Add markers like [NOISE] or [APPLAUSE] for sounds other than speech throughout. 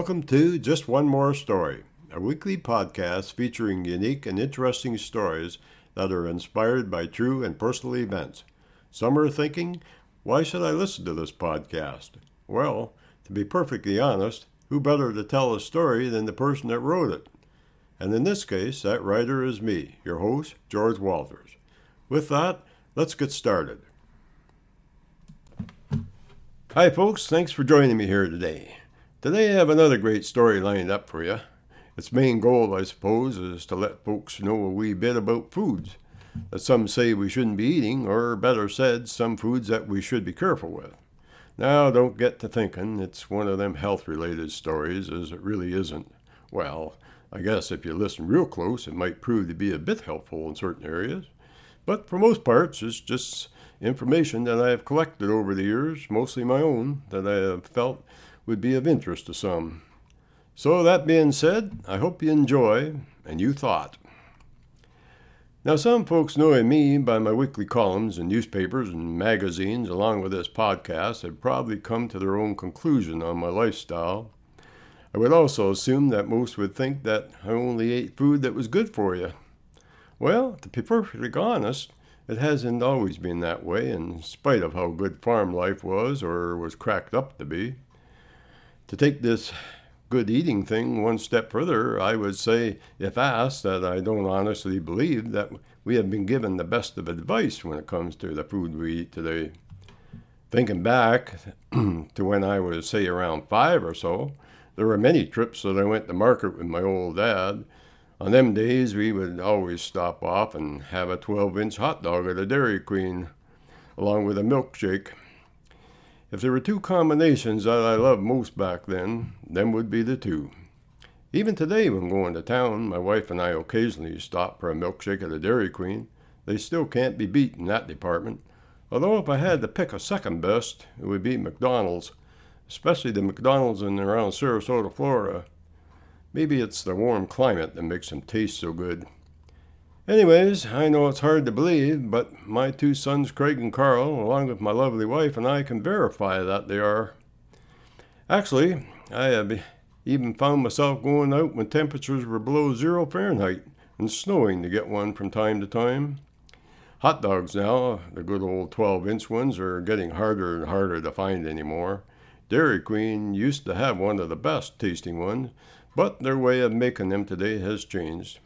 Welcome to Just One More Story, a weekly podcast featuring unique and interesting stories that are inspired by true and personal events. Some are thinking, why should I listen to this podcast? Well, to be perfectly honest, who better to tell a story than the person that wrote it? And in this case, that writer is me, your host, George Walters. With that, let's get started. Hi, folks. Thanks for joining me here today. Today I have another great story lined up for you. Its main goal, I suppose, is to let folks know a wee bit about foods that some say we shouldn't be eating, or better said, some foods that we should be careful with. Now, don't get to thinking it's one of them health related stories, as it really isn't. Well, I guess if you listen real close, it might prove to be a bit helpful in certain areas. But for most parts, it's just information that I have collected over the years, mostly my own, that I have felt would be of interest to some. So, that being said, I hope you enjoy and you thought. Now, some folks knowing me by my weekly columns in newspapers and magazines, along with this podcast, have probably come to their own conclusion on my lifestyle. I would also assume that most would think that I only ate food that was good for you. Well, to be perfectly honest, it hasn't always been that way, in spite of how good farm life was or was cracked up to be. To take this good eating thing one step further, I would say, if asked, that I don't honestly believe that we have been given the best of advice when it comes to the food we eat today. Thinking back [CLEARS THROAT] to when I was, say, around five or so, there were many trips that I went to market with my old dad. On them days, we would always stop off and have a 12 inch hot dog at a Dairy Queen, along with a milkshake. If there were two combinations that I loved most back then, them would be the two. Even today, when going to town, my wife and I occasionally stop for a milkshake at a Dairy Queen. They still can't be beat in that department. Although, if I had to pick a second best, it would be McDonald's, especially the McDonald's in around Sarasota, Florida. Maybe it's the warm climate that makes them taste so good. Anyways, I know it's hard to believe, but my two sons, Craig and Carl, along with my lovely wife and I, can verify that they are. Actually, I have even found myself going out when temperatures were below zero Fahrenheit and snowing to get one from time to time. Hot dogs now, the good old 12 inch ones, are getting harder and harder to find anymore. Dairy Queen used to have one of the best tasting ones, but their way of making them today has changed.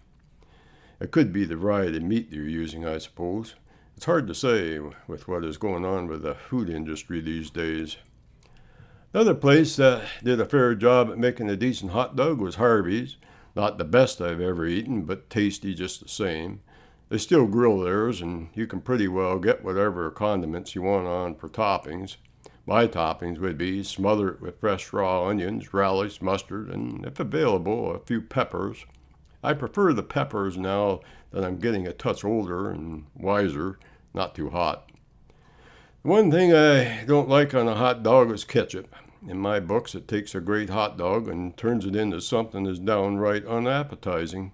It could be the variety of meat they're using, I suppose. It's hard to say with what is going on with the food industry these days. Another place that did a fair job at making a decent hot dog was Harvey's. Not the best I've ever eaten, but tasty just the same. They still grill theirs, and you can pretty well get whatever condiments you want on for toppings. My toppings would be smother it with fresh raw onions, relish, mustard, and, if available, a few peppers. I prefer the peppers now that I'm getting a touch older and wiser, not too hot. The one thing I don't like on a hot dog is ketchup. In my books, it takes a great hot dog and turns it into something that's downright unappetizing.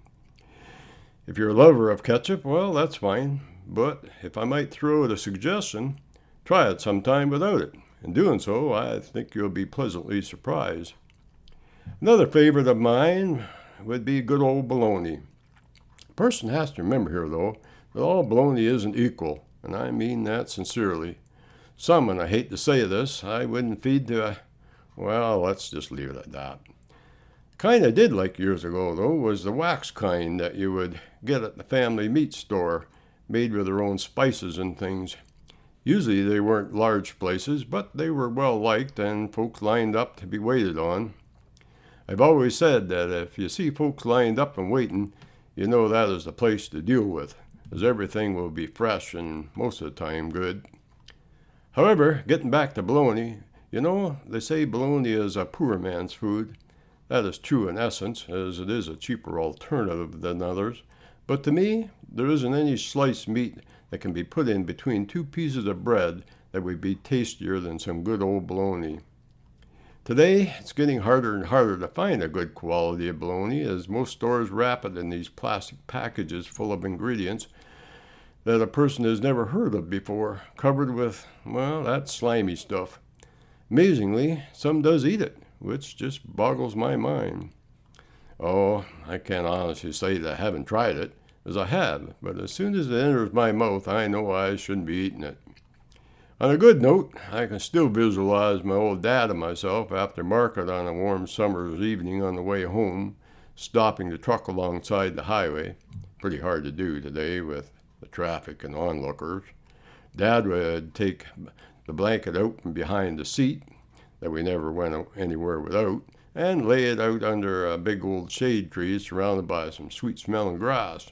If you're a lover of ketchup, well, that's fine. But if I might throw out a suggestion, try it sometime without it. In doing so, I think you'll be pleasantly surprised. Another favorite of mine would be good old baloney. Person has to remember here, though, that all baloney isn't equal, and I mean that sincerely. Some, and I hate to say this, I wouldn't feed to a. Well, let's just leave it at that. Kind I did like years ago, though, was the wax kind that you would get at the family meat store, made with their own spices and things. Usually they weren't large places, but they were well liked and folks lined up to be waited on. I've always said that if you see folks lined up and waiting, you know that is the place to deal with, as everything will be fresh and most of the time good. However, getting back to bologna, you know, they say bologna is a poor man's food. That is true in essence, as it is a cheaper alternative than others. But to me, there isn't any sliced meat that can be put in between two pieces of bread that would be tastier than some good old bologna. Today, it's getting harder and harder to find a good quality of bologna as most stores wrap it in these plastic packages full of ingredients that a person has never heard of before, covered with, well, that slimy stuff. Amazingly, some does eat it, which just boggles my mind. Oh, I can't honestly say that I haven't tried it, as I have, but as soon as it enters my mouth, I know I shouldn't be eating it. On a good note, I can still visualize my old dad and myself after market on a warm summer's evening on the way home, stopping the truck alongside the highway. Pretty hard to do today with the traffic and onlookers. Dad would take the blanket out from behind the seat that we never went anywhere without and lay it out under a big old shade tree surrounded by some sweet smelling grass.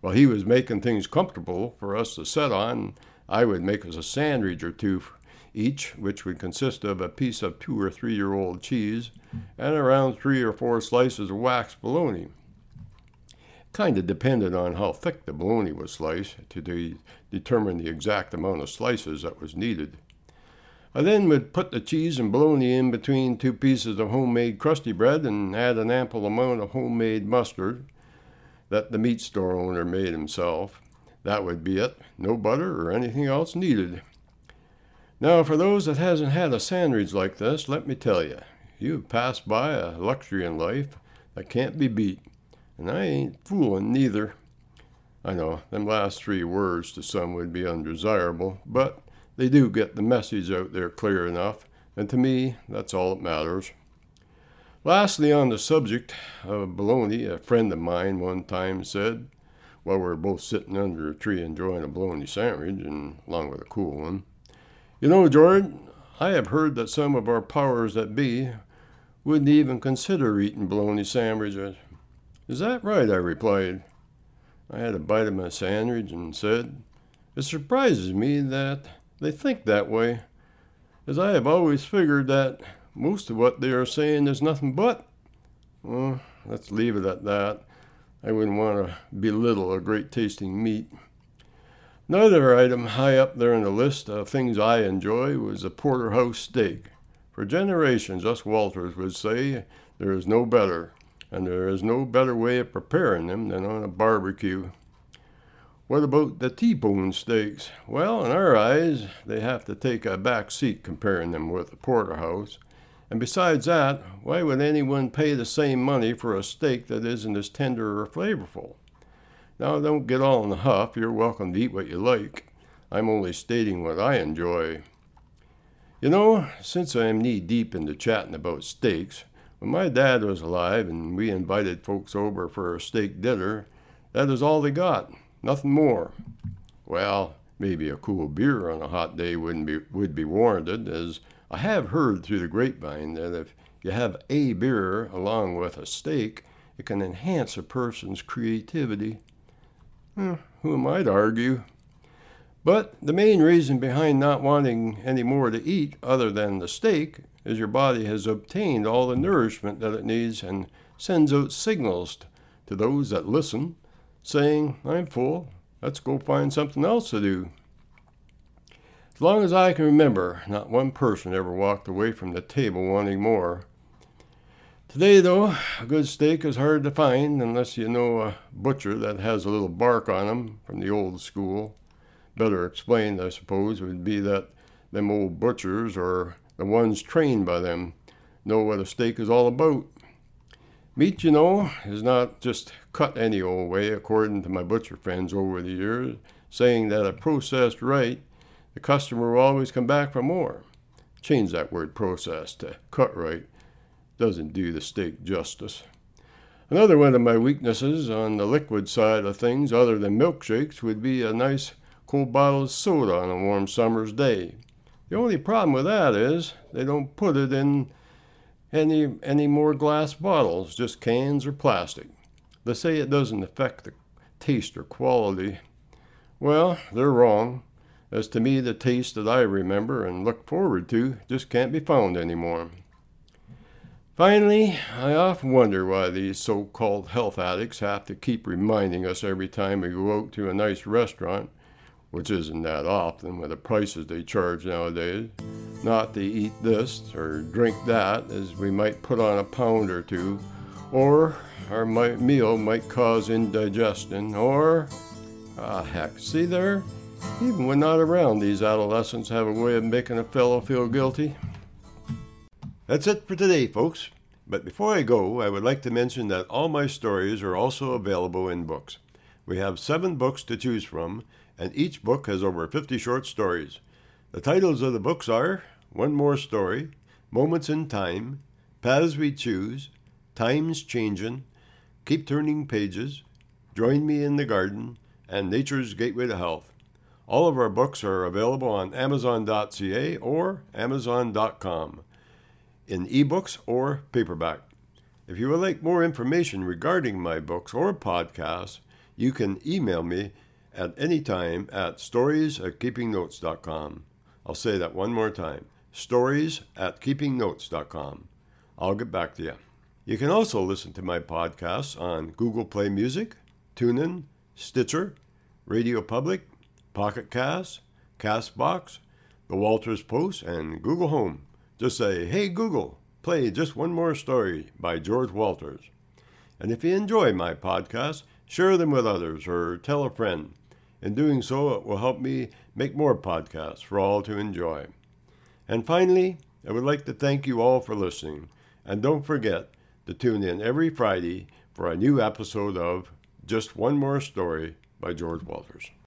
While he was making things comfortable for us to sit on, I would make us a sandwich or two each, which would consist of a piece of two or three year old cheese and around three or four slices of waxed bologna. Kind of depended on how thick the bologna was sliced to de- determine the exact amount of slices that was needed. I then would put the cheese and bologna in between two pieces of homemade crusty bread and add an ample amount of homemade mustard that the meat store owner made himself. That would be it. No butter or anything else needed. Now, for those that hasn't had a sandwich like this, let me tell you, you've passed by a luxury in life that can't be beat. And I ain't fooling neither. I know them last three words to some would be undesirable, but they do get the message out there clear enough, and to me, that's all that matters. Lastly, on the subject of bologna, a friend of mine one time said, while we were both sitting under a tree enjoying a bologna sandwich, and along with a cool one. You know, George, I have heard that some of our powers that be wouldn't even consider eating bologna sandwiches. Is that right? I replied. I had a bite of my sandwich and said, It surprises me that they think that way, as I have always figured that most of what they are saying is nothing but. Well, let's leave it at that. I wouldn't want to belittle a great tasting meat. Another item high up there in the list of things I enjoy was a porterhouse steak. For generations, us Walters would say there is no better, and there is no better way of preparing them than on a barbecue. What about the T-bone steaks? Well, in our eyes, they have to take a back seat comparing them with the porterhouse. And besides that, why would anyone pay the same money for a steak that isn't as tender or flavorful? Now, don't get all in the huff. You're welcome to eat what you like. I'm only stating what I enjoy. You know, since I'm knee deep into chatting about steaks, when my dad was alive and we invited folks over for a steak dinner, that is all they got, nothing more. Well, maybe a cool beer on a hot day wouldn't be would be warranted, as I have heard through the grapevine that if you have a beer along with a steak, it can enhance a person's creativity. Eh, who am I to argue? But the main reason behind not wanting any more to eat other than the steak is your body has obtained all the nourishment that it needs and sends out signals to those that listen, saying, I'm full, let's go find something else to do. As long as I can remember, not one person ever walked away from the table wanting more. Today, though, a good steak is hard to find unless you know a butcher that has a little bark on him from the old school. Better explained, I suppose, would be that them old butchers or the ones trained by them, know what a steak is all about. Meat, you know, is not just cut any old way, according to my butcher friends over the years, saying that if processed right, the customer will always come back for more. Change that word process to cut right. Doesn't do the steak justice. Another one of my weaknesses on the liquid side of things, other than milkshakes, would be a nice cold bottle of soda on a warm summer's day. The only problem with that is they don't put it in any any more glass bottles, just cans or plastic. They say it doesn't affect the taste or quality. Well, they're wrong. As to me, the taste that I remember and look forward to just can't be found anymore. Finally, I often wonder why these so called health addicts have to keep reminding us every time we go out to a nice restaurant, which isn't that often with the prices they charge nowadays, not to eat this or drink that, as we might put on a pound or two, or our meal might cause indigestion, or. Ah, heck, see there? Even when not around, these adolescents have a way of making a fellow feel guilty. That's it for today, folks. But before I go, I would like to mention that all my stories are also available in books. We have seven books to choose from, and each book has over 50 short stories. The titles of the books are One More Story, Moments in Time, Paths We Choose, Times Changin', Keep Turning Pages, Join Me in the Garden, and Nature's Gateway to Health. All of our books are available on Amazon.ca or Amazon.com in ebooks or paperback. If you would like more information regarding my books or podcasts, you can email me at any time at stories at keepingnotes.com. I'll say that one more time stories at keepingnotes.com. I'll get back to you. You can also listen to my podcasts on Google Play Music, TuneIn, Stitcher, Radio Public, Pocket Cast, Castbox, The Walters Post, and Google Home. Just say, Hey Google, play just one more story by George Walters. And if you enjoy my podcasts, share them with others or tell a friend. In doing so, it will help me make more podcasts for all to enjoy. And finally, I would like to thank you all for listening. And don't forget to tune in every Friday for a new episode of Just One More Story by George Walters.